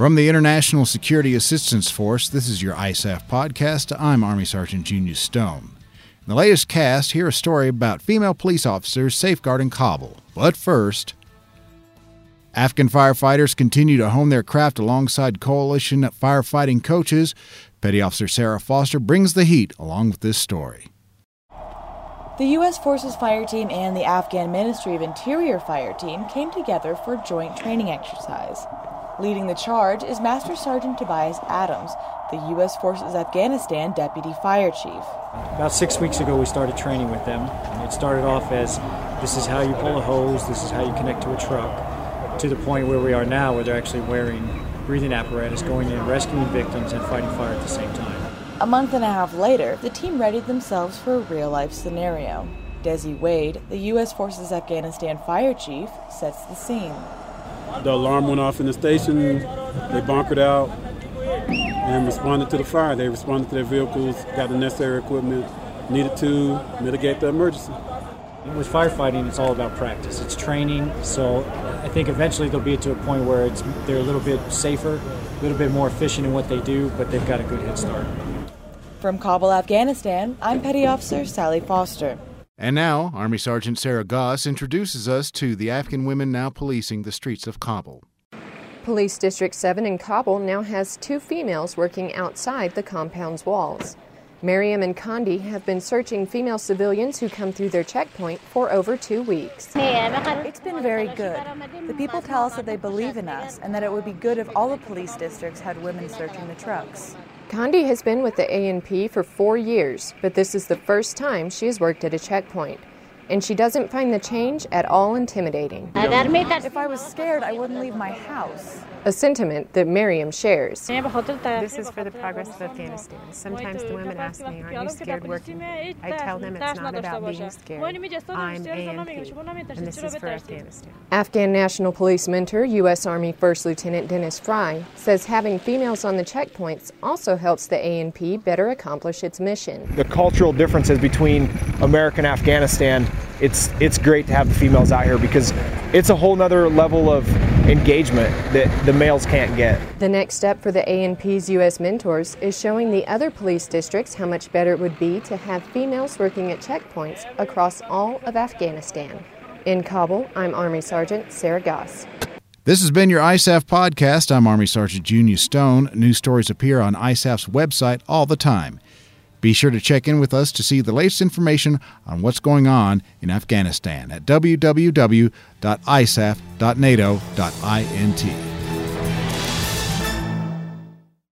From the International Security Assistance Force, this is your ISAF podcast. I'm Army Sergeant Junior Stone. In the latest cast, hear a story about female police officers safeguarding Kabul. But first, Afghan firefighters continue to hone their craft alongside coalition firefighting coaches. Petty Officer Sarah Foster brings the heat along with this story. The U.S. Forces Fire Team and the Afghan Ministry of Interior Fire Team came together for a joint training exercise. Leading the charge is Master Sergeant Tobias Adams, the U.S. Forces Afghanistan Deputy Fire Chief. About six weeks ago, we started training with them. It started off as this is how you pull a hose, this is how you connect to a truck, to the point where we are now, where they're actually wearing breathing apparatus, going in, rescuing victims, and fighting fire at the same time. A month and a half later, the team readied themselves for a real life scenario. Desi Wade, the U.S. Forces Afghanistan Fire Chief, sets the scene. The alarm went off in the station. They bunkered out and responded to the fire. They responded to their vehicles, got the necessary equipment needed to mitigate the emergency. With firefighting, it's all about practice. It's training. So I think eventually they'll be to a point where it's they're a little bit safer, a little bit more efficient in what they do, but they've got a good head start. From Kabul, Afghanistan, I'm Petty Officer Sally Foster. And now, Army Sergeant Sarah Goss introduces us to the Afghan women now policing the streets of Kabul. Police District 7 in Kabul now has two females working outside the compound's walls. Miriam and Kandi have been searching female civilians who come through their checkpoint for over two weeks. It's been very good. The people tell us that they believe in us and that it would be good if all the police districts had women searching the trucks. Kandi has been with the ANP for four years, but this is the first time she has worked at a checkpoint. And she doesn't find the change at all intimidating. If I was scared, I wouldn't leave my house. A sentiment that Miriam shares. This is for the progress of Afghanistan. Sometimes the women ask me, Aren't you scared working? I tell them it's not about being scared. I'm ANP, and this is for Afghanistan. Afghan National Police mentor, U.S. Army First Lieutenant Dennis Fry, says having females on the checkpoints also helps the ANP better accomplish its mission. The cultural differences between American and Afghanistan, it's, it's great to have the females out here because it's a whole nother level of engagement that the males can't get. The next step for the ANP's U.S. mentors is showing the other police districts how much better it would be to have females working at checkpoints across all of Afghanistan. In Kabul, I'm Army Sergeant Sarah Goss. This has been your ISAF podcast. I'm Army Sergeant Junior Stone. News stories appear on ISAF's website all the time. Be sure to check in with us to see the latest information on what's going on in Afghanistan at www.isaf.nato.int.